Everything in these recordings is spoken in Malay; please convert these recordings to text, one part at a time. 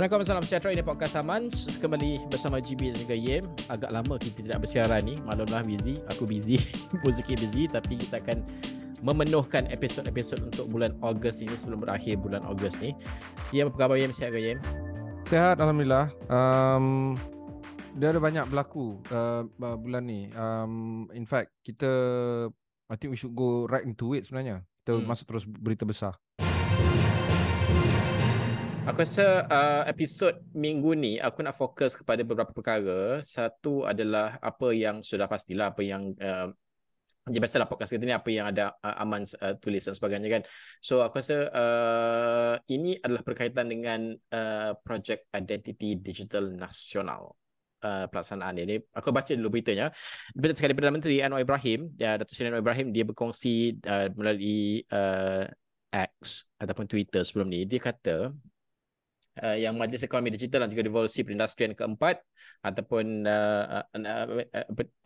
Assalamualaikum salam sejahtera. Ini podcast Aman. Kembali bersama GB dan juga Yem. Agak lama kita tidak bersiaran ni. Maklumlah busy. Aku busy. Sikit busy. Tapi kita akan memenuhkan episod-episod untuk bulan Ogos ini sebelum berakhir bulan Ogos ni. Yem apa khabar Yem? Sihat ke Yem? Sihat Alhamdulillah. Um, dia ada banyak berlaku uh, bulan ni. Um, in fact kita I think we should go right into it sebenarnya. Kita hmm. masuk terus berita besar Aku rasa uh, episod minggu ni aku nak fokus kepada beberapa perkara. Satu adalah apa yang sudah pastilah apa yang uh, je biasalah podcast kita ni apa yang ada uh, aman uh, tulis dan sebagainya kan. So aku rasa uh, ini adalah berkaitan dengan uh, projek identity digital nasional. Uh, pelaksanaan ini. Aku baca dulu beritanya. Sekali Perdana Menteri Anwar Ibrahim, ya, Datuk Seri Anwar Ibrahim, dia berkongsi uh, melalui uh, X ataupun Twitter sebelum ni. Dia kata uh, yang Majlis Ekonomi Digital dan juga Revolusi Perindustrian keempat ataupun uh, uh, uh,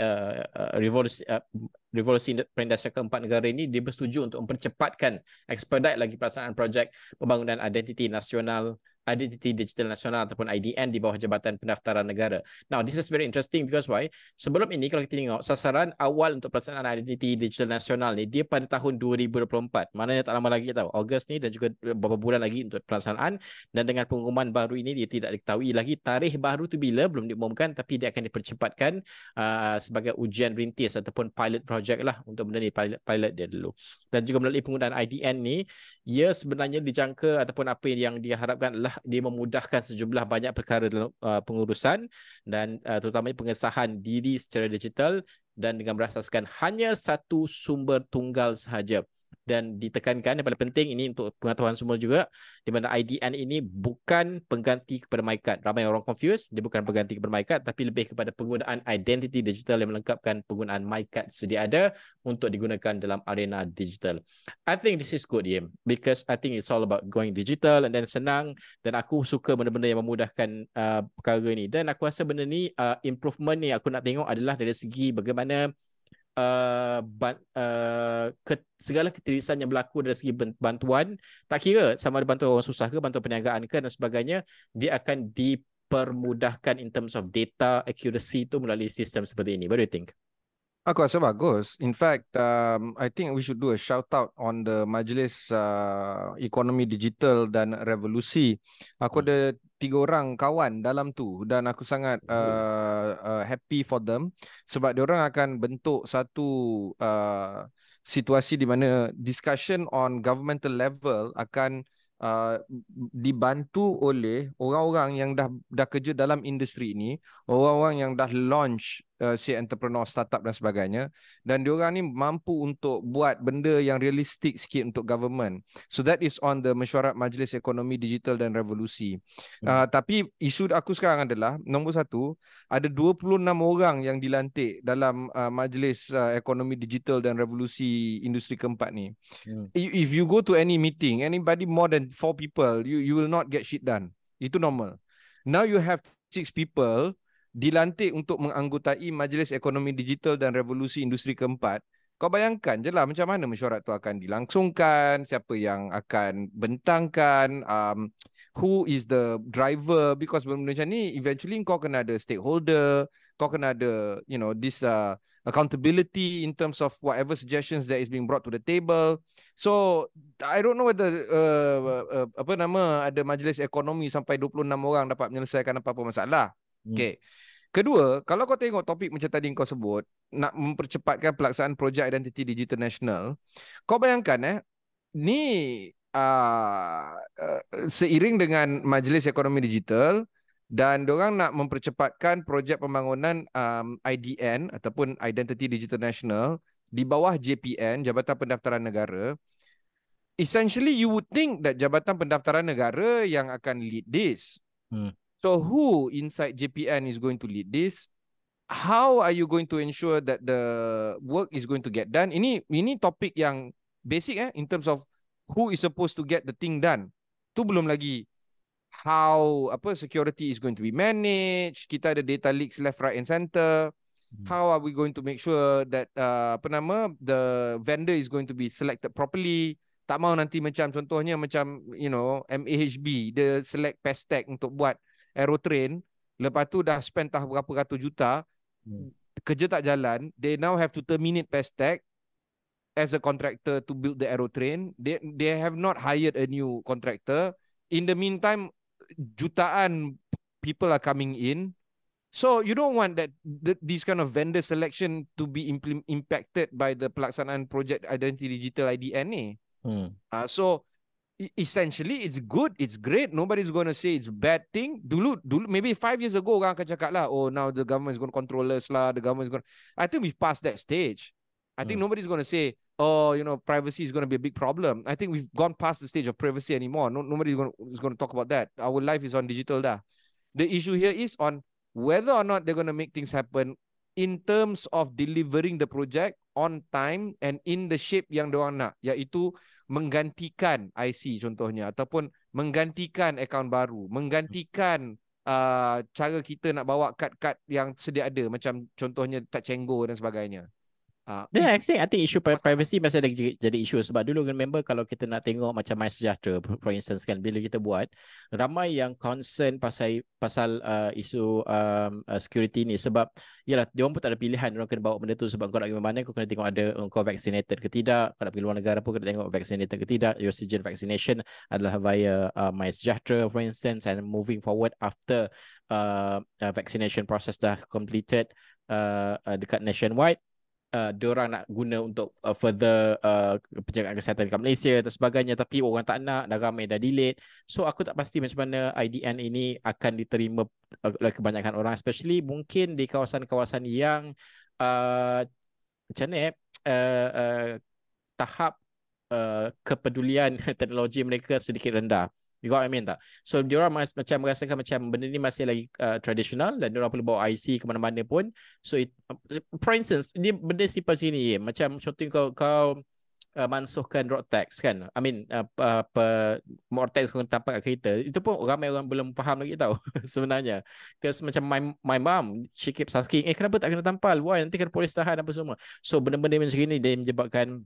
uh, uh, revolusi uh, revolusi perindustrian keempat negara ini dia bersetuju untuk mempercepatkan expedite lagi pelaksanaan projek pembangunan identiti nasional Identity Digital Nasional ataupun IDN di bawah Jabatan Pendaftaran Negara. Now, this is very interesting because why? Sebelum ini kalau kita tengok sasaran awal untuk pelaksanaan Identity Digital Nasional ni dia pada tahun 2024. Maknanya tak lama lagi tahu. Ogos ni dan juga beberapa bulan lagi untuk pelaksanaan dan dengan pengumuman baru ini dia tidak diketahui lagi tarikh baru tu bila belum diumumkan tapi dia akan dipercepatkan uh, sebagai ujian rintis ataupun pilot project lah untuk benda ni pilot, pilot dia dulu. Dan juga melalui penggunaan IDN ni ia sebenarnya dijangka ataupun apa yang diharapkan adalah dia memudahkan sejumlah banyak perkara dalam uh, pengurusan dan uh, terutamanya pengesahan diri secara digital dan dengan berasaskan hanya satu sumber tunggal sahaja dan ditekankan yang paling penting ini untuk pengetahuan semua juga di mana IDN ini bukan pengganti kepada MyCard. Ramai orang confused, dia bukan pengganti kepada MyCard tapi lebih kepada penggunaan identity digital yang melengkapkan penggunaan MyCard sedia ada untuk digunakan dalam arena digital. I think this is good, Yim, because I think it's all about going digital and then senang dan aku suka benda-benda yang memudahkan uh, perkara ini. Dan aku rasa benda ni uh, improvement ni aku nak tengok adalah dari segi bagaimana uh, ban, uh, ke, segala ketirisan yang berlaku dari segi bantuan tak kira sama ada bantuan orang susah ke bantuan perniagaan ke dan sebagainya dia akan dipermudahkan in terms of data accuracy tu melalui sistem seperti ini. What do you think Aku rasa bagus. In fact, um, I think we should do a shout out on the Majlis uh, Ekonomi Digital dan Revolusi. Aku ada tiga orang kawan dalam tu dan aku sangat uh, uh, happy for them sebab dia orang akan bentuk satu uh, situasi di mana discussion on governmental level akan uh, dibantu oleh orang-orang yang dah dah kerja dalam industri ini, orang-orang yang dah launch uh, si entrepreneur startup dan sebagainya. Dan diorang ni mampu untuk buat benda yang realistik sikit untuk government. So that is on the mesyuarat majlis ekonomi digital dan revolusi. Hmm. uh, tapi isu aku sekarang adalah nombor satu ada 26 orang yang dilantik dalam uh, majlis uh, ekonomi digital dan revolusi industri keempat ni. Hmm. if you go to any meeting anybody more than four people you you will not get shit done. Itu normal. Now you have six people dilantik untuk menganggotai Majlis Ekonomi Digital dan Revolusi Industri Keempat, kau bayangkan je lah macam mana mesyuarat tu akan dilangsungkan, siapa yang akan bentangkan, um, who is the driver, because benda macam ni, eventually kau kena ada stakeholder, kau kena ada, you know, this uh, accountability in terms of whatever suggestions that is being brought to the table. So, I don't know whether, uh, uh, apa nama, ada majlis ekonomi sampai 26 orang dapat menyelesaikan apa-apa masalah. Hmm. Okay. Kedua, kalau kau tengok topik macam tadi kau sebut, nak mempercepatkan pelaksanaan projek identiti digital nasional, kau bayangkan eh, ni uh, uh, seiring dengan Majlis Ekonomi Digital dan diorang nak mempercepatkan projek pembangunan um, IDN ataupun Identity Digital National di bawah JPN, Jabatan Pendaftaran Negara, essentially you would think that Jabatan Pendaftaran Negara yang akan lead this. Hmm. So who inside JPN is going to lead this? How are you going to ensure that the work is going to get done? Ini ini topik yang basic eh in terms of who is supposed to get the thing done. Tu belum lagi how apa security is going to be managed. Kita ada data leaks left, right and center. Hmm. How are we going to make sure that uh, apa nama the vendor is going to be selected properly? Tak mau nanti macam contohnya macam you know MAHB dia select Pestec untuk buat aerotrain lepas tu dah spend tah berapa ratus juta Hmm. kerja tak jalan they now have to terminate Pestec as a contractor to build the aerotrain they they have not hired a new contractor in the meantime jutaan people are coming in so you don't want that th- this kind of vendor selection to be impl- impacted by the pelaksanaan project identity digital IDN ni Hmm. Uh, so essentially it's good, it's great. Nobody's going to say it's bad thing. Dulu, dulu maybe five years ago orang akan cakap lah, oh now the government is going to control us lah, the government is going. I think we've passed that stage. I think Hmm. nobody's going to say, oh you know privacy is going to be a big problem. I think we've gone past the stage of privacy anymore. No, nobody's going to, is going to talk about that. Our life is on digital dah. The issue here is on whether or not they're going to make things happen in terms of delivering the project on time and in the shape yang diorang nak, iaitu menggantikan IC contohnya ataupun menggantikan akaun baru, menggantikan uh, cara kita nak bawa kad-kad yang sedia ada macam contohnya tak cenggo dan sebagainya. Uh, Yeah, I think I think isu pri- privacy masih lagi jadi isu sebab dulu remember kalau kita nak tengok macam My Sejahtera for instance kan bila kita buat ramai yang concern pasal pasal uh, isu um, uh, security ni. Sebab yalah dia orang pun tak ada pilihan. Orang kena bawa benda tu. Sebab kau nak pergi mana kau kena tengok ada uh, kau vaccinated ke tidak. Kau nak pergi luar negara pun kena tengok vaccinated ke tidak. Your citizen vaccination adalah via uh, My Sejahtera for instance. And moving forward after uh, uh, vaccination process dah completed uh, uh, dekat nationwide uh, diorang nak guna untuk uh, further uh, penjagaan kesihatan dekat Malaysia dan sebagainya. Tapi orang tak nak dah ramai dah delete. So aku tak pasti macam mana IDN ini akan diterima uh, oleh kebanyakan orang. Especially mungkin di kawasan-kawasan yang uh, macam mana eh uh, uh, tahap uh, kepedulian teknologi mereka sedikit rendah You got what I mean tak? So diorang mas, macam merasakan macam benda ni masih lagi uh, tradisional dan diorang perlu bawa IC ke mana-mana pun. So it, for instance, dia benda simple sini macam contoh kau kau uh, mansuhkan road tax kan. I mean uh, apa road tax kau tampak kat kereta. Itu pun ramai orang belum faham lagi tahu sebenarnya. Because macam my my mom she keeps asking, "Eh kenapa tak kena tampal? Why nanti kena polis tahan apa semua." So benda-benda macam ni dia menyebabkan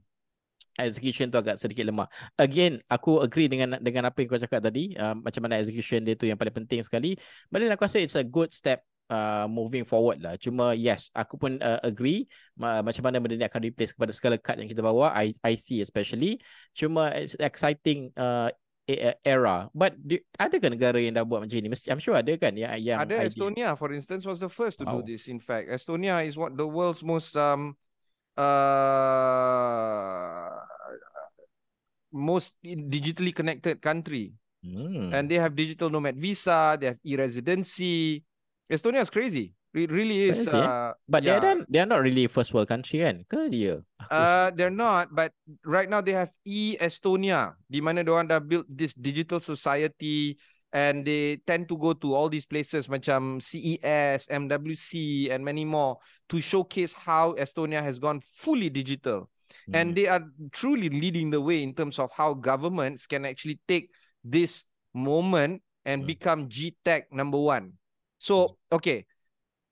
execution tu agak sedikit lemah. Again, aku agree dengan dengan apa yang kau cakap tadi, uh, macam mana execution dia tu yang paling penting sekali. But then aku rasa it's a good step uh, moving forward lah. Cuma yes, aku pun uh, agree uh, macam mana benda ni akan replace kepada segala kad yang kita bawa, I, IC especially. Cuma it's exciting uh, era. But do, adakah negara yang dah buat macam ni? Mesti, I'm sure ada kan yang yang ada idea. Estonia for instance was the first to do Wow. this in fact. Estonia is what the world's most um uh most digitally connected country. Hmm. and they have digital nomad visa, they have e-residency. Estonia is crazy. It really is. Crazy, eh? Uh, But yeah. they are they are not really first world country kan? Ke dia? Uh, they're not, but right now they have e-Estonia, di mana diorang dah build this digital society and they tend to go to all these places macam CES, MWC and many more to showcase how Estonia has gone fully digital. And Hmm. they are truly leading the way in terms of how governments can actually take this moment and Hmm. become G-Tech number one. So, okay.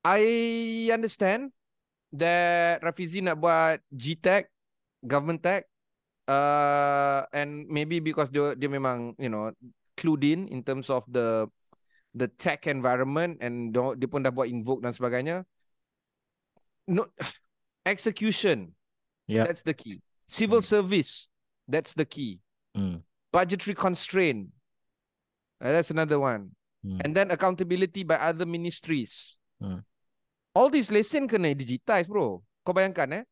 I understand that Rafizi nak buat G-Tech, government tech, uh, and maybe because dia, dia memang, you know, clued in in terms of the the tech environment and dia, dia pun dah buat invoke dan sebagainya. No, execution, Yep. that's the key. Civil service, that's the key. Hmm. Budgetary constraint, uh, that's another one. Hmm. And then accountability by other ministries. Hmm. All these lesen kena digitize bro. Kau bayangkan eh.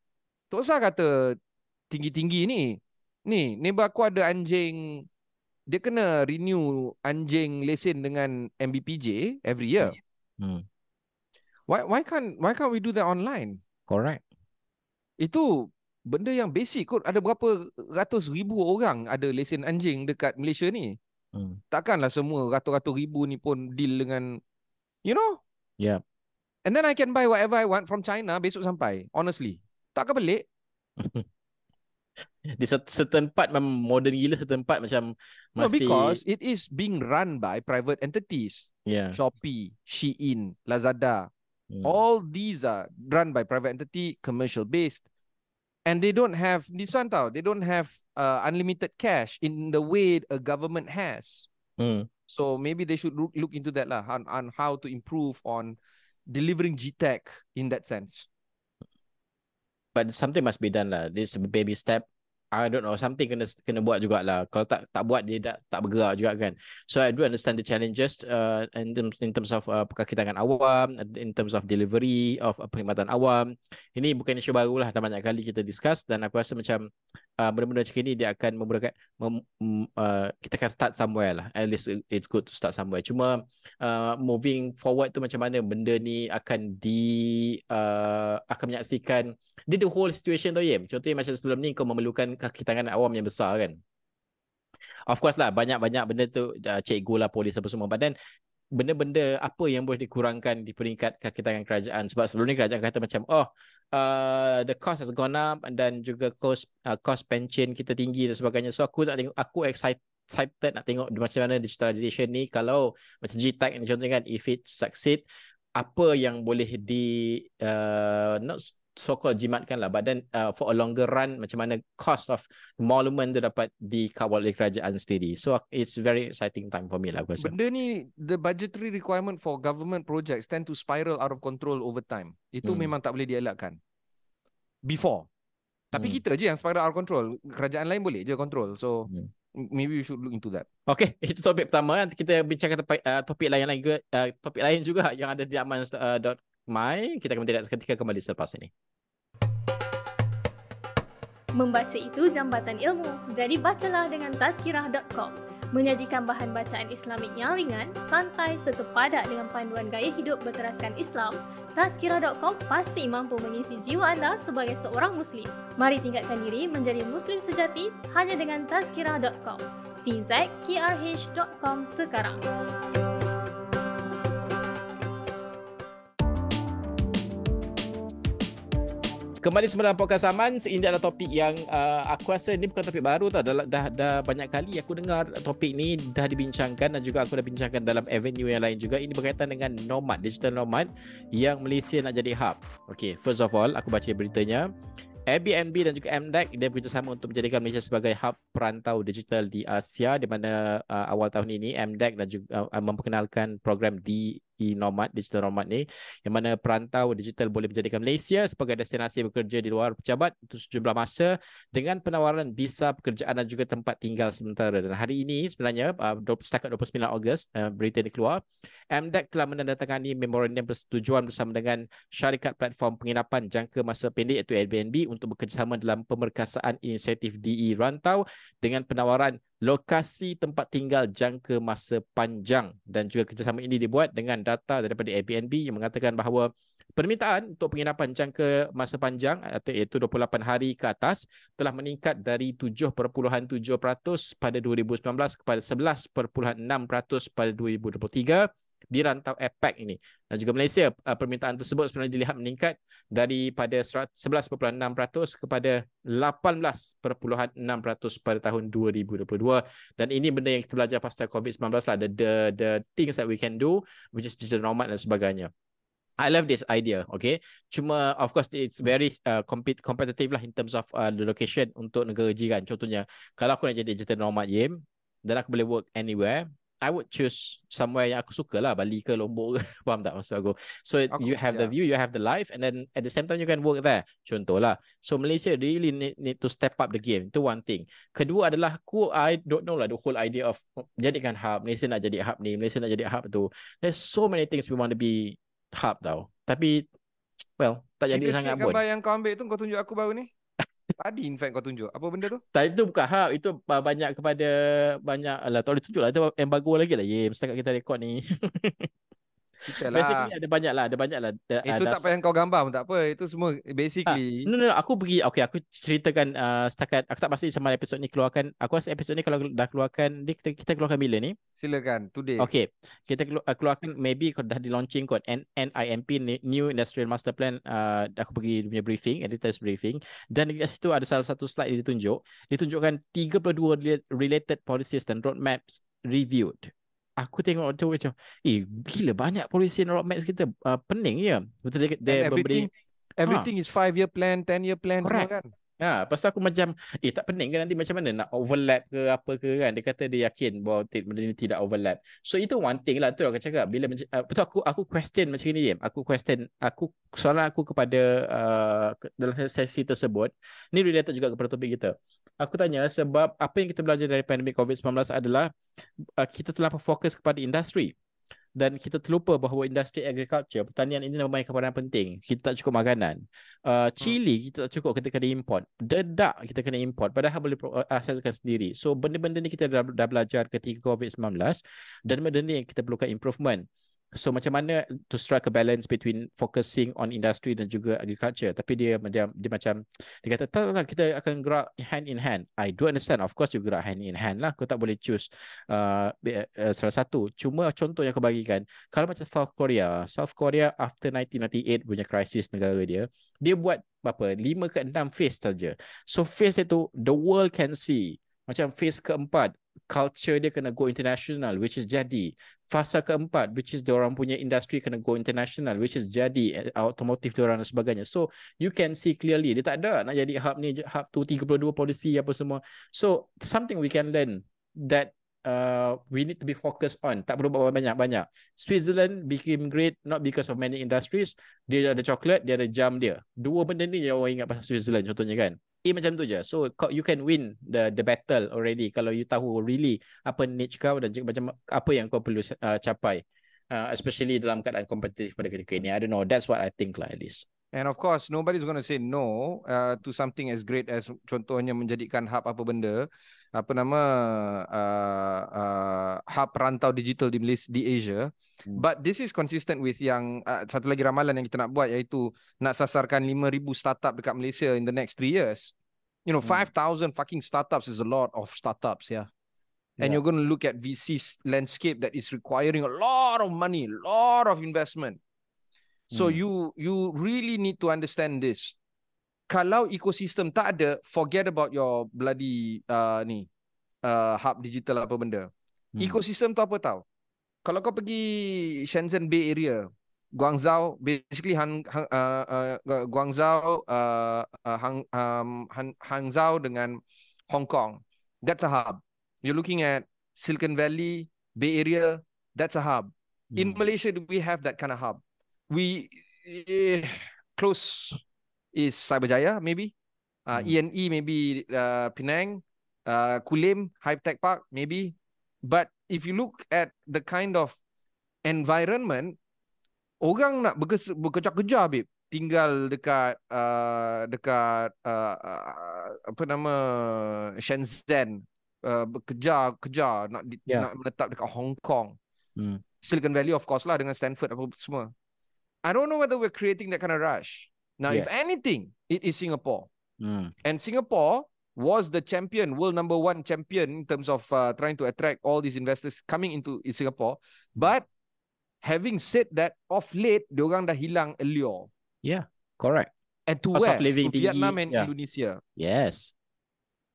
Tak usah kata tinggi-tinggi ni. Ni, neighbor aku ada anjing. Dia kena renew anjing lesen dengan MBPJ every year. Hmm. Why why can't why can't we do that online? Correct. Itu benda yang basic kot ada berapa ratus ribu orang ada lesen anjing dekat Malaysia ni. Hmm. Takkanlah semua ratus-ratus ribu ni pun deal dengan you know? Yeah. And then I can buy whatever I want from China besok sampai. Honestly. Takkan pelik? Di certain part memang modern gila, certain part macam masih... No, because it is being run by private entities. Yeah. Shopee, Shein, Lazada. Hmm. All these are run by private entity, commercial based. And they don't have, this one tau, they don't have uh, unlimited cash in the way a government has. Hmm. So maybe they should look, look into that lah, on, on how to improve on delivering GTech in that sense. but something must be done lah. This baby step. I don't know something kena kena buat jugalah. Kalau tak tak buat dia tak tak bergerak juga kan. So I do understand the challenges uh, in, in terms of uh, perkakitangan awam, in terms of delivery of uh, perkhidmatan awam. Ini bukan isu baru lah. Dah banyak kali kita discuss dan aku rasa macam uh, benda-benda macam ini dia akan memudahkan mem, uh, kita akan start somewhere lah. At least it's good to start somewhere. Cuma uh, moving forward tu macam mana benda ni akan di uh, akan menyaksikan dia the whole situation tu ya. Contohnya macam sebelum ni kau memerlukan kaki tangan awam yang besar kan. Of course lah banyak-banyak benda tu uh, cikgu lah polis apa semua. But then benda-benda apa yang boleh dikurangkan di peringkat kaki tangan kerajaan sebab sebelum ni kerajaan kata macam oh uh, the cost has gone up dan juga cost uh, cost pension kita tinggi dan sebagainya so aku nak tengok aku excited nak tengok macam mana digitalization ni kalau macam GTAC ni contohnya kan if it succeed apa yang boleh di uh, not so-called jimatkan lah but then uh, for a longer run macam mana cost of monument tu dapat dikawal oleh kerajaan sendiri. So it's very exciting time for me lah aku benda ni the budgetary requirement for government projects tend to spiral out of control over time. Itu hmm. memang tak boleh dielakkan. Before. Tapi hmm. kita je yang spiral out of control. Kerajaan lain boleh je control. So hmm. maybe we should look into that. Okay, itu topik pertama. Nanti kita bincangkan topik, uh, topik lain lagi uh, topik lain juga yang ada di aman uh, Mai. Kita akan tidak seketika kembali selepas ini. Membaca itu jambatan ilmu, jadi bacalah dengan tazkirah.com. Menyajikan bahan bacaan Islamik yang ringan, santai serta padat dengan panduan gaya hidup berteraskan Islam, Tazkirah.com pasti mampu mengisi jiwa anda sebagai seorang Muslim. Mari tingkatkan diri menjadi Muslim sejati hanya dengan Tazkirah.com. tzkrh.com sekarang. Kembali semula dalam podcast Aman Ini adalah topik yang uh, Aku rasa ini bukan topik baru tau. Dah, dah, dah banyak kali aku dengar topik ni Dah dibincangkan Dan juga aku dah bincangkan dalam avenue yang lain juga. Ini berkaitan dengan nomad Digital nomad Yang Malaysia nak jadi hub. Okay first of all Aku baca beritanya. Airbnb dan juga MDEC dia bekerjasama untuk menjadikan Malaysia sebagai hub perantau digital di Asia di mana uh, awal tahun ini MDEC dan juga uh, memperkenalkan program di e-nomad, digital nomad ni yang mana perantau digital boleh menjadikan Malaysia sebagai destinasi bekerja di luar pejabat untuk sejumlah masa dengan penawaran visa pekerjaan dan juga tempat tinggal sementara. Dan hari ini sebenarnya uh, setakat 29 Ogos uh, berita ini keluar MDEC telah menandatangani memorandum persetujuan bersama dengan syarikat platform penginapan jangka masa pendek iaitu Airbnb untuk bekerjasama dalam pemerkasaan inisiatif DE Rantau dengan penawaran lokasi tempat tinggal jangka masa panjang dan juga kerjasama ini dibuat dengan data daripada Airbnb yang mengatakan bahawa permintaan untuk penginapan jangka masa panjang iaitu 28 hari ke atas telah meningkat dari 7.7% pada 2019 kepada 11.6% pada 2023 di rantau APEC ini. Dan juga Malaysia, uh, permintaan tersebut sebenarnya dilihat meningkat daripada 11.6% kepada 18.6% pada tahun 2022. Dan ini benda yang kita belajar pasal COVID-19 lah. The, the, the things that we can do, which is digital nomad dan sebagainya. I love this idea, okay. Cuma of course it's very uh, competitive lah in terms of uh, the location untuk negara jiran. Contohnya, kalau aku nak jadi digital nomad, Yim, dan aku boleh work anywhere, I would choose somewhere yang aku suka lah Bali ke Lombok ke Faham tak maksud aku? So aku, you have yeah. the view You have the life And then at the same time You can work there Contoh lah So Malaysia really need, need to step up the game Itu one thing. Kedua adalah Aku I don't know lah The whole idea of Jadikan hub Malaysia nak jadi hub ni Malaysia nak jadi hub tu. There's so many things We want to be Hub tau. Tapi Well Tak jadi sangat pun. Gambar yang kau ambil tu Kau tunjuk aku baru ni Tadi in fact kau tunjuk. Apa benda tu? Tadi tu bukan hub. Itu banyak kepada banyak. Alah, tak boleh tunjuk lah. Itu embargo lagi lah. Yeah, setakat kita rekod ni. Cerita lah. Basically ada banyak lah, ada banyak lah. Da- Itu uh, tak payah kau gambar pun tak apa. Itu semua basically. Ah, no, no, no, aku pergi, okay, aku ceritakan uh, setakat, aku tak pasti sama episod ni keluarkan, aku rasa episod ni kalau dah keluarkan, dia, kita, kita keluarkan bila ni? Silakan. Today. Okay, kita kelu- uh, keluarkan, maybe kalau dah di launching kot, N- NIMP, ni- New Industrial Master Plan, uh, aku pergi punya briefing, editor's briefing, dan di situ ada salah satu slide yang ditunjuk, ditunjukkan 32 rela- related policies dan roadmaps reviewed. Aku tengok tu macam, eh gila banyak policy dan roadmaps kita, uh, pening je. Betul dia, dia And memberi, everything, everything is five year plan, ten year plan Correct. semua kan. Ha, pasal aku macam eh tak pening ke nanti macam mana nak overlap ke apa ke kan. Dia kata dia yakin bahawa benda ni tidak overlap. So itu one thing lah tu aku cakap bila uh, betul aku aku question macam ni Jim. Aku question aku soalan aku kepada uh, dalam sesi tersebut ni related juga kepada topik kita. Aku tanya sebab apa yang kita belajar dari pandemik COVID-19 adalah uh, kita terlalu fokus kepada industri. Dan kita terlupa bahawa industri agriculture pertanian ini memainkan peranan penting. Kita tak cukup makanan. Uh, cili kita tak cukup kita kena import. Dedak kita kena import. Padahal boleh uh, asaskan sendiri. So benda-benda ni kita dah, dah belajar ketika COVID-19 dan benda ni yang kita perlukan improvement So macam mana to strike a balance between focusing on industry dan juga agriculture. Tapi dia dia, dia macam dia kata tak tak kita akan gerak hand in hand. I do understand. Of course you gerak hand in hand lah. Kau tak boleh choose uh, uh, salah satu. Cuma contoh yang aku bagikan, kalau macam South Korea, South Korea after 1998 punya krisis negara dia, dia buat apa? 5 ke 6 phase saja. So phase itu the world can see. Macam phase keempat, culture dia kena go international which is jadi. Fasa keempat which is orang punya industri kena go international which is jadi automotive diorang dan sebagainya. So you can see clearly dia tak ada nak jadi hub ni hub tu 32 polisi apa semua. So something we can learn that uh, we need to be focused on. Tak perlu buat banyak-banyak. Switzerland became great not because of many industries. Dia ada coklat dia ada jam dia. Dua benda ni yang orang ingat pasal Switzerland contohnya kan Eh macam tu je. So you can win the the battle already kalau you tahu really apa niche kau dan juga macam apa yang kau perlu uh, capai. Uh, especially dalam keadaan kompetitif pada ketika ini. I don't know. That's what I think lah at least. And of course, nobody's going to say no uh, to something as great as contohnya menjadikan hub apa benda, apa nama uh, uh, hub rantau digital di Malaysia, di Asia. Hmm. But this is consistent with yang uh, satu lagi ramalan yang kita nak buat iaitu nak sasarkan 5,000 startup dekat Malaysia in the next 3 years. You know, Hmm. 5,000 fucking startups is a lot of startups, yeah. And Yeah. you're going to look at VC landscape that is requiring a lot of money, lot of investment. So Hmm. you you really need to understand this. Kalau ekosistem tak ada, forget about your bloody uh, ni uh, hub digital apa benda. Hmm. Ekosistem tu apa tahu? Kalau kau pergi Shenzhen Bay Area, Guangzhou, basically Han, Han, uh, uh, Guangzhou, uh, uh, Hang, um, Han, Hangzhou dengan Hong Kong, that's a hub. You're looking at Silicon Valley, Bay Area, that's a hub. In Hmm. Malaysia, do we have that kind of hub? We eh, close is Cyberjaya maybe, uh, Hmm. ENE maybe uh, Penang, uh, Kulim High Tech Park maybe. But if you look at the kind of environment, orang nak bekerja, bekerja-kerja babe. Tinggal dekat uh, dekat uh, uh, apa nama Shenzhen uh, bekerja kerja nak di, Yeah. nak menetap dekat Hong Kong. Hmm. Silicon Valley of course lah dengan Stanford apa semua. I don't know whether we're creating that kind of rush. Now if anything, it is Singapore. Hmm. And Singapore was the champion, world number one champion in terms of uh, trying to attract all these investors coming into Singapore. But having said that, of late, diorang dah hilang allure. Yeah, correct. And to Cost where? of living to Vietnam and yeah. Indonesia. Yes.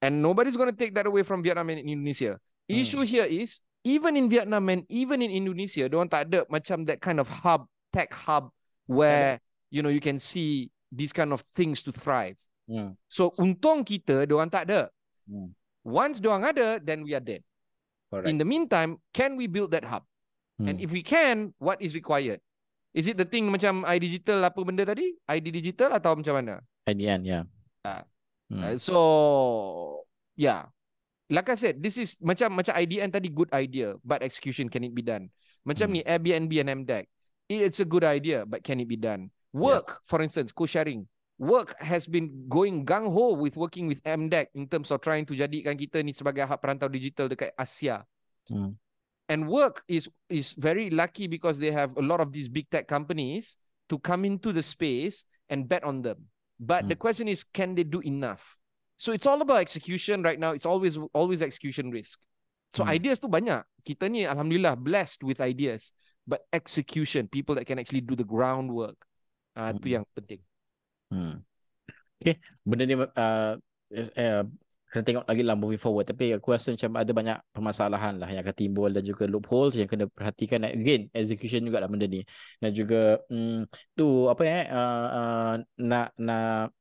And nobody's going to take that away from Vietnam and Indonesia. Issue here is, even in Vietnam and even in Indonesia, diorang tak ada macam that kind of hub, tech hub, where, you know, you can see these kind of things to thrive. Hmm. So untung kita diorang tak ada. Hmm. Once diorang ada, then we are dead. Correct. In the meantime, can we build that hub? And Hmm. if we can, what is required? Is it the thing macam ID digital apa benda tadi? ID digital atau macam mana? End, yeah. Ah. Hmm. Uh, so yeah. Like I said, this is macam macam IDN tadi good idea, but execution can it be done? Macam Hmm. ni Airbnb and MDEC. It's a good idea, but can it be done? Work, for instance, co-sharing. Work has been going gung ho with working with MDEC in terms of trying to jadikan kita ni sebagai hub perantau digital dekat Asia. Hmm. and work is is very lucky because they have a lot of these big tech companies to come into the space and bet on them. But the Hmm. question is, can they do enough? So it's all about execution right now. It's always always execution risk. So Hmm. ideas tu banyak. Kita ni alhamdulillah blessed with ideas, but execution, people that can actually do the groundwork. Ah tu Hmm. yang penting. Hmm. Okay, benda ni uh, uh, kena tengok lagi lah moving forward. Tapi aku rasa macam ada banyak permasalahan lah yang akan timbul dan juga loopholes yang kena perhatikan. Again, execution juga lah benda ni. Dan juga hmm, tu apa ya, uh, uh, nak nak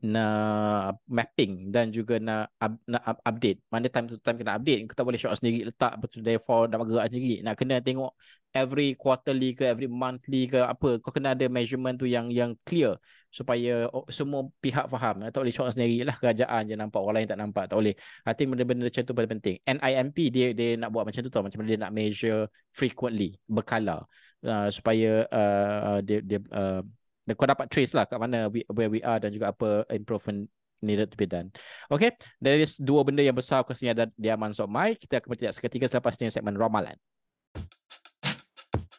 nak mapping dan juga nak up, nak up, update. Mana time to time kena update. Kau tak boleh shot sendiri letak betul therefore nak bergerak sendiri. Nak kena tengok every quarterly ke every monthly ke apa. Kau kena ada measurement tu yang yang clear supaya oh, semua pihak faham. Tak boleh shot sendiri lah kerajaan je nampak orang lain tak nampak. Tak boleh. I think benda-benda macam tu paling penting. NIMP dia dia nak buat macam tu tau. Macam dia nak measure frequently, berkala uh, supaya uh, dia dia uh, dan kau dapat trace lah kat mana we, where we are dan juga apa improvement needed to be done. Okay, dari dua benda yang besar rasa ada di Aman Mai. Kita akan bertindak seketika selepas ini segmen Ramalan.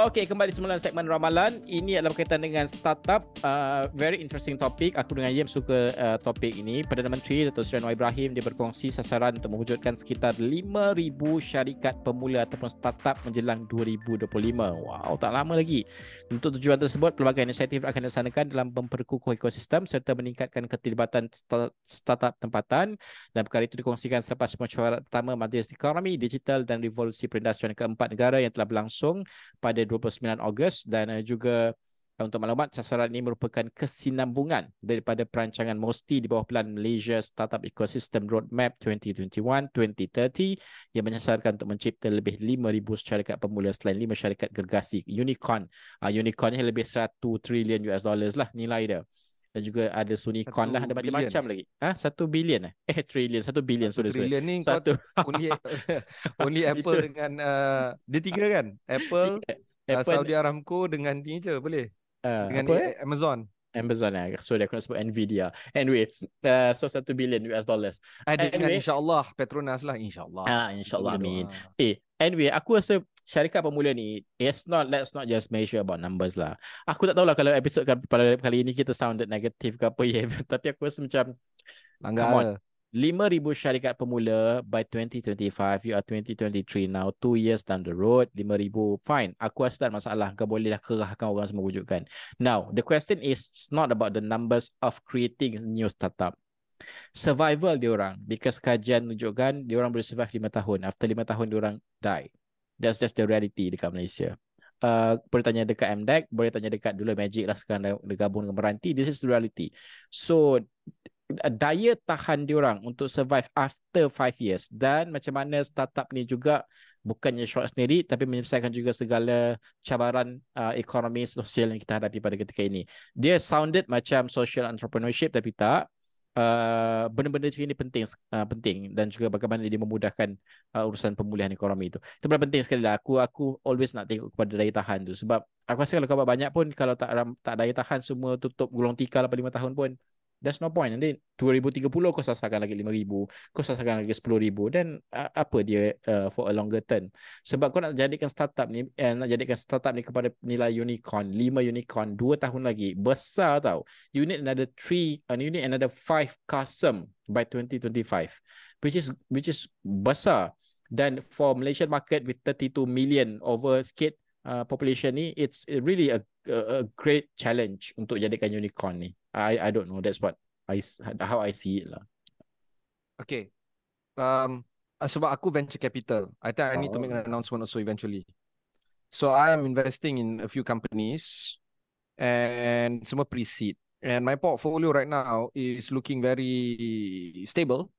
Okey, kembali semula segmen ramalan. Ini adalah berkaitan dengan startup. Uh, very interesting topik. Aku dengan Yem suka uh, topik ini. Perdana Menteri Dato' Seri Anwar Ibrahim dia berkongsi sasaran untuk mewujudkan sekitar 5,000 syarikat pemula ataupun startup menjelang 2025. Wow, tak lama lagi. Untuk tujuan tersebut, pelbagai inisiatif akan dilaksanakan dalam memperkukuh ekosistem serta meningkatkan keterlibatan sta- startup tempatan. Dan perkara itu dikongsikan selepas mesyuarat pertama Majlis Ekonomi Digital dan Revolusi Perindustrian keempat negara yang telah berlangsung pada 29 Ogos dan uh, juga untuk maklumat sasaran ini merupakan kesinambungan daripada perancangan MOSTI di bawah Pelan Malaysia Startup Ecosystem Roadmap 2021-2030 yang menyasarkan untuk mencipta lebih 5,000 syarikat pemula selain 5 syarikat gergasi unicorn. Uh, unicorn ni lebih 1 trilion US dollars lah nilai dia. Dan juga ada Sunicon lah, ada macam-macam lagi. Ah, satu bilion eh? Eh, trilion, satu bilion. Satu trilion ni Satu. only only Apple dengan uh, dia tiga kan? Apple, uh, Apple, Saudi Aramco dengan ni je boleh. Uh, Dengan apa, ni, Amazon. Amazon lah. So dia aku nak sebut Nvidia. Anyway, uh, so 1 billion US dollars. Ada dengan Anyway. insya-Allah Petronas lah insya-Allah. Ah, insyaAllah, amin. Eh, anyway, aku rasa syarikat pemula ni, it's not, let's not just measure about numbers lah. Aku tak tahulah kalau episod kali, kali ini kita sounded negatif ke apa ya. Tapi aku rasa macam Langgar. Come on. 5,000 syarikat pemula by 2025. You are 2023 now. Two years down the road. 5,000. Fine. Aku rasa tak masalah. Kau bolehlah kerahkan orang semua wujudkan. Now, the question is it's not about the numbers of creating new startup. Survival diorang. Because kajian menunjukkan diorang boleh survive 5 tahun. After 5 tahun diorang die. That's just the reality dekat Malaysia. Uh, boleh tanya dekat MDEC, boleh tanya dekat dulu Magic lah sekarang dah gabung dengan Meranti. This is the reality. So, daya tahan diorang untuk survive after 5 years dan macam mana startup ni juga bukannya short sendiri tapi menyelesaikan juga segala cabaran uh, ekonomi sosial yang kita hadapi pada ketika ini. Dia sounded macam social entrepreneurship tapi tak. Uh, benda-benda macam ini penting uh, penting dan juga bagaimana dia memudahkan uh, urusan pemulihan ekonomi itu. Itu paling penting sekali lah. Aku aku always nak tengok kepada daya tahan tu sebab aku rasa kalau kau banyak pun kalau tak tak daya tahan semua tutup gulung tikar lepas 5 tahun pun There's no point. Nanti 2030 kau sasarkan lagi 5,000. Kau sasarkan lagi 10,000. Dan uh, apa dia uh, for a longer term. Sebab kau nak jadikan startup ni, eh, nak jadikan startup ni kepada nilai unicorn, 5 unicorn, 2 tahun lagi. Besar tau. You need another 3, uh, you need another 5 custom by 2025. Which is which is besar. Dan for Malaysian market with 32 million over sikit uh, population ni, it's really a, a, a great challenge untuk jadikan unicorn ni. I I don't know. That's what I how I see it lah. Okay. Um, uh, sebab aku venture capital. I think I need to make Oh. an announcement also eventually. So I am investing in a few companies and semua pre-seed. And my portfolio right now is looking very stable.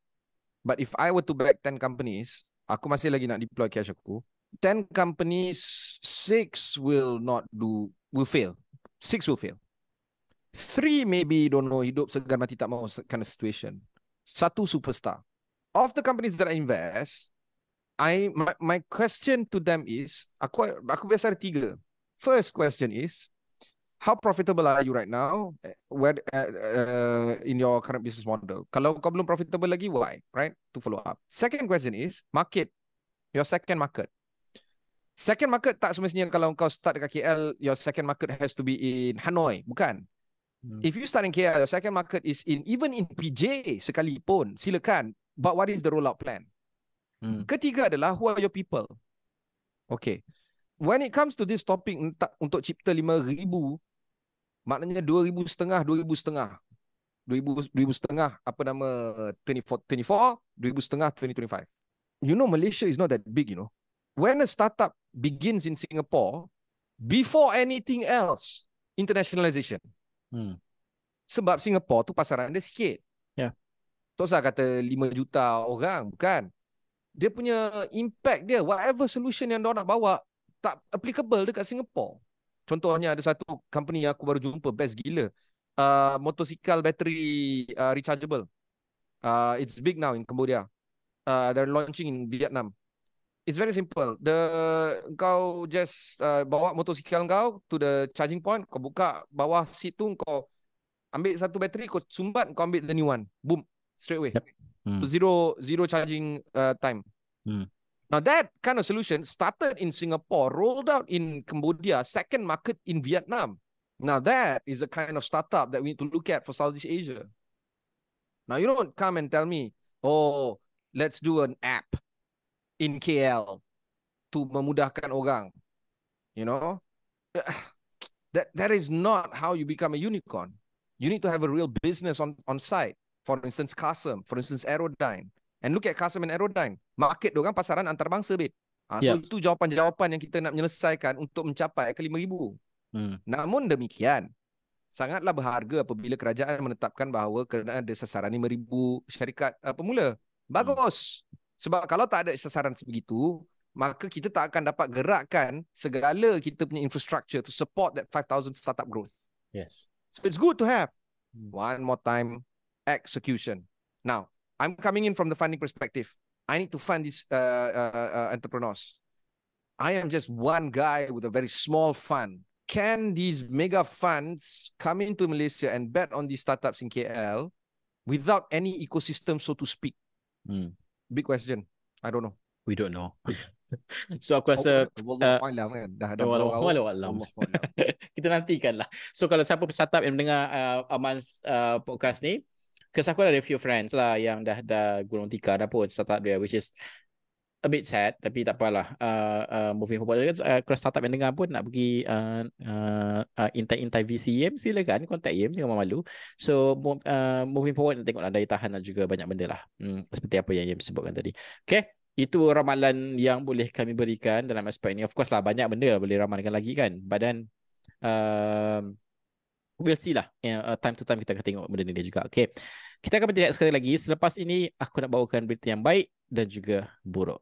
But if I were to back 10 companies, aku masih lagi nak deploy cash aku. 10 companies, six will not do, will fail. Six will fail. Three maybe don't know hidup segan mati tak mau kind of situation. Satu superstar. Of the companies that I invest, I my, my question to them is aku aku biasa ada tiga. First question is how profitable are you right now? Where uh, uh, in your current business model? Kalau kau belum profitable lagi, why? Right? To follow up. Second question is market. Your second market. Second market tak semestinya kalau kau start dekat KL, your second market has to be in Hanoi. Bukan. Hmm. If you start in KL, your second market is in even in PJ sekalipun, silakan. But what is the rollout plan? Hmm. Ketiga adalah who are your people? Okay. When it comes to this topic untuk cipta lima ribu, maknanya dua ribu setengah, dua ribu setengah. Dua ribu, dua ribu setengah, apa nama, 24, 24, dua ribu setengah, 2025. You know, Malaysia is not that big, you know. When a startup begins in Singapore, before anything else, internationalization. Hmm. Sebab Singapore tu pasaran dia sikit. Ya. Yeah. Tak usah kata 5 juta orang, bukan dia punya impact dia whatever solution yang dia nak bawa tak applicable dekat Singapore. Contohnya ada satu company yang aku baru jumpa best gila. Uh, motosikal battery uh, rechargeable. Uh, it's big now in Cambodia. Uh, they're launching in Vietnam. It's very simple. The kau just uh, bawa motosikal kau to the charging point, kau buka bawah seat tu kau ambil satu bateri, kau sumbat, kau ambil the new one. Boom, straight away. Yep. Hmm. Zero zero charging uh, time. Hmm. Now that kind of solution started in Singapore, rolled out in Cambodia, second market in Vietnam. Now that is a kind of startup that we need to look at for Southeast Asia. Now you don't come and tell me, oh, let's do an app in KL to memudahkan orang. You know, that that is not how you become a unicorn. You need to have a real business on on site. For instance, Custom. For instance, Aerodyne. And look at Custom and Aerodyne. Market orang pasaran antarabangsa, bit. Ha, so, yeah. itu jawapan-jawapan yang kita nak menyelesaikan untuk mencapai ke 5,000. Hmm. Namun demikian, sangatlah berharga apabila kerajaan menetapkan bahawa kena ada sasaran 5,000 syarikat uh, pemula. Bagus. Sebab kalau tak ada sasaran sebegitu, maka kita tak akan dapat gerakkan segala kita punya infrastructure to support that 5,000 startup growth. Yes. So it's good to have. Hmm. One more time, execution. Now, I'm coming in from the funding perspective. I need to fund these uh, uh, uh, entrepreneurs. I am just one guy with a very small fund. Can these mega funds come into Malaysia and bet on these startups in KL without any ecosystem, so to speak? Hmm. Big question. I don't know. We don't know. so aku rasa oh, uh, kan. dah dah walau, walau, walau, kita nantikanlah. So kalau siapa startup yang mendengar uh, Aman's uh, podcast ni, Because aku ada few friends lah yang dah dah gulung tikar dah pun startup dia which is a bit sad tapi tak apalah uh, uh, moving forward uh, kalau startup yang dengar pun nak pergi uh, uh, uh, intai-intai VCM silakan contact IM jangan malu so uh, moving forward nak tengok daya tahan dan juga banyak benda lah hmm, seperti apa yang IM sebutkan tadi okay itu ramalan yang boleh kami berikan dalam aspek ini of course lah banyak benda boleh ramalkan lagi kan badan uh, we'll see lah. Yeah, uh, time to time kita akan tengok benda ni juga. Okay. Kita akan bertindak sekali lagi. Selepas ini, aku nak bawakan berita yang baik dan juga buruk.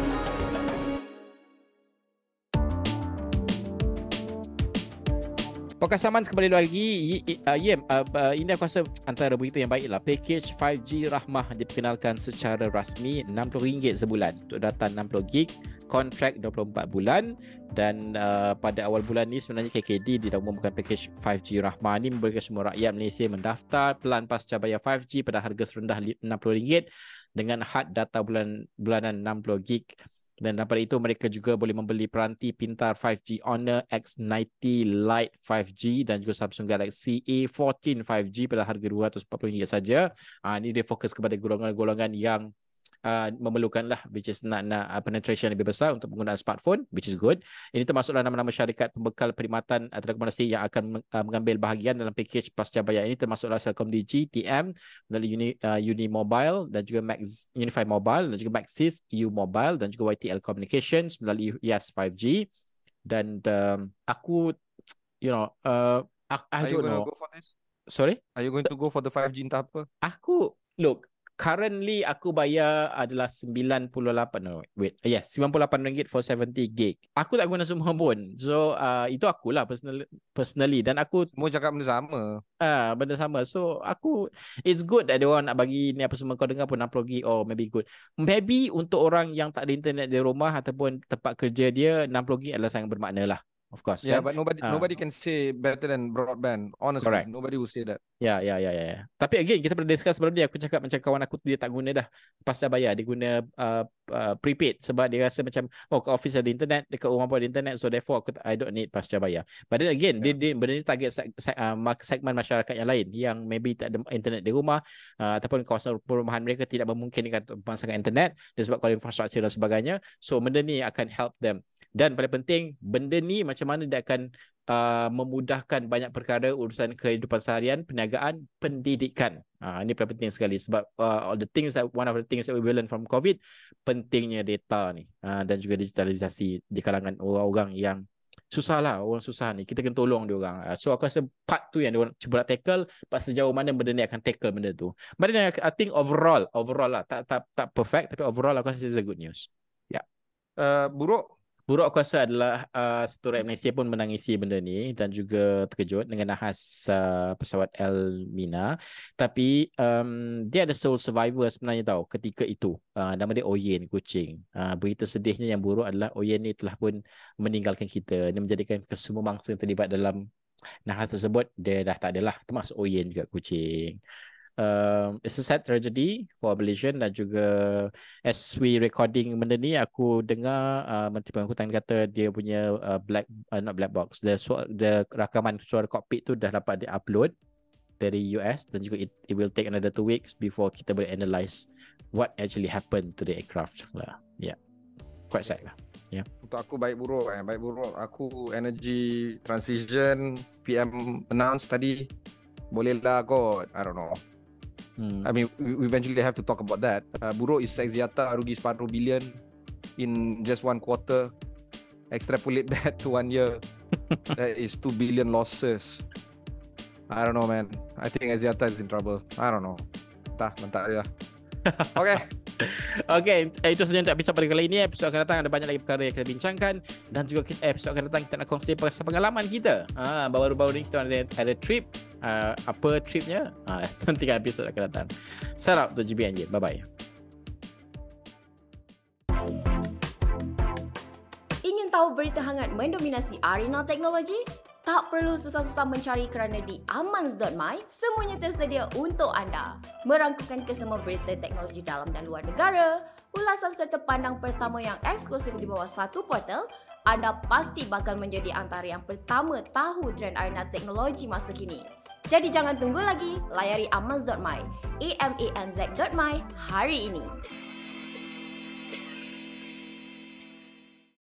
Podcast Samans kembali lagi. Uh, Yem, uh, uh, antara berita yang baiklah. Package 5G Rahmah diperkenalkan secara rasmi RM60 sebulan untuk data 60GB kontrak 24 bulan dan uh, pada awal bulan ni sebenarnya KKD dia dah umumkan package 5G Rahmah ni memberikan semua rakyat Malaysia mendaftar pelan pasca bayar 5G pada harga serendah RM60 dengan had data bulan bulanan 60 gig dan daripada itu mereka juga boleh membeli peranti pintar 5G Honor X90 Lite 5G dan juga Samsung Galaxy A14 5G pada harga RM240 saja. Ah ini dia fokus kepada golongan-golongan yang uh, memerlukan lah which is nak nak uh, penetration lebih besar untuk penggunaan smartphone which is good. Ini termasuklah nama-nama syarikat pembekal perkhidmatan atau telekomunikasi yang akan uh, mengambil bahagian dalam package pasca bayar ini termasuklah Celcom Digi, TM, melalui Uni, uh, Uni Mobile dan juga Max Unify Mobile dan juga Maxis, U Mobile dan juga YTL Communications melalui Yes 5G dan um, aku you know uh, I, I Are you don't know. for this? Sorry? Are you going to go for the 5G entah apa? Aku look currently aku bayar adalah 98 no wait yes 98 ringgit for 70 gig. Aku tak guna semua pun. So uh, itu akulah personal personally dan aku Semua cakap benda sama. ah uh, benda sama. So aku it's good that dia orang nak bagi ni apa semua kau dengar pun 60 gig oh maybe good. Maybe untuk orang yang tak ada internet di rumah ataupun tempat kerja dia 60 gig adalah sangat bermakna lah. Of course Yeah, kan? but nobody Ah. nobody can say better than broadband. Honestly, Correct. nobody will say that. Ya, ya, ya, ya. ya. Tapi again, kita pernah discuss sebelum ni. Aku cakap macam kawan aku dia tak guna dah pasca bayar. Dia guna uh, uh, prepaid sebab dia rasa macam, oh ke office ada internet, dekat rumah pun ada internet. So therefore, aku, I don't need pasca bayar. But then again, dia, dia, benda ni target seg, seg, uh, segmen masyarakat yang lain yang maybe tak ada internet di rumah uh, ataupun kawasan perumahan mereka tidak memungkinkan untuk memasangkan internet disebabkan infrastruktur dan sebagainya. So benda ni akan help them. Dan paling penting, benda ni macam mana dia akan uh, memudahkan banyak perkara urusan kehidupan seharian, perniagaan, pendidikan. Uh, ini paling penting sekali sebab uh, all the things that one of the things that we learn from COVID pentingnya data ni. Uh, dan juga digitalisasi di kalangan orang-orang yang susah lah orang susah ni. Kita kena tolong dia orang. Uh, so aku rasa part tu yang dia orang cuba nak tackle part sejauh mana benda ni akan tackle benda tu. But then I think overall overall lah tak tak tak perfect tapi overall aku rasa it's a good news. Uh, buruk Buruk aku rasa adalah uh, satu rakyat Malaysia pun menangisi benda ni dan juga terkejut dengan nahas uh, pesawat Elmina. Tapi um, dia ada sole survivor sebenarnya tahu ketika itu. Uh, nama dia Oyen kucing. Uh, berita sedihnya yang buruk adalah Oyen ni telah pun meninggalkan kita. Ini menjadikan kesemua mangsa yang terlibat dalam nahas tersebut dia dah tak adalah termasuk Oyen juga kucing. Um, it's a sad tragedy for Malaysian dan juga as we recording benda ni aku dengar uh, Menteri Pengangkutan kata dia punya uh, black uh, not black box the su- the rakaman suara cockpit tu dah dapat di-upload dari US dan juga it, it will take another two weeks before kita boleh analyse what actually happened to the aircraft lah. Yeah. Quite sad lah. untuk aku baik buruk eh. Baik buruk aku energy transition PM announce tadi bolehlah kot. I don't know. Hmm. I mean we eventually have to talk about that. Uh, buruk is Axiata rugi separuh bilion in just one quarter. Extrapolate that to one year. that is 2 billion losses. I don't know man. I think Axiata is in trouble. I don't know. Entah, mentak dia. Okay. Okay, eh, itu saja untuk episod pada kali ini. Episod akan datang ada banyak lagi perkara yang kita bincangkan dan juga kita, episod akan datang kita nak kongsi pasal pengalaman kita. Ah, baru-baru ni kita ada ada trip. Ah, apa tripnya? Ah, nantikan episod akan datang. Shout out untuk GBNJ. Bye bye. Ingin tahu berita hangat mendominasi arena teknologi? Tak perlu susah-susah mencari kerana di amans.my semuanya tersedia untuk anda. Merangkukan kesemua berita teknologi dalam dan luar negara, ulasan serta pandang pertama yang eksklusif di bawah satu portal, anda pasti bakal menjadi antara yang pertama tahu trend arena teknologi masa kini. Jadi jangan tunggu lagi, layari amans.my, a m a n z.my hari ini.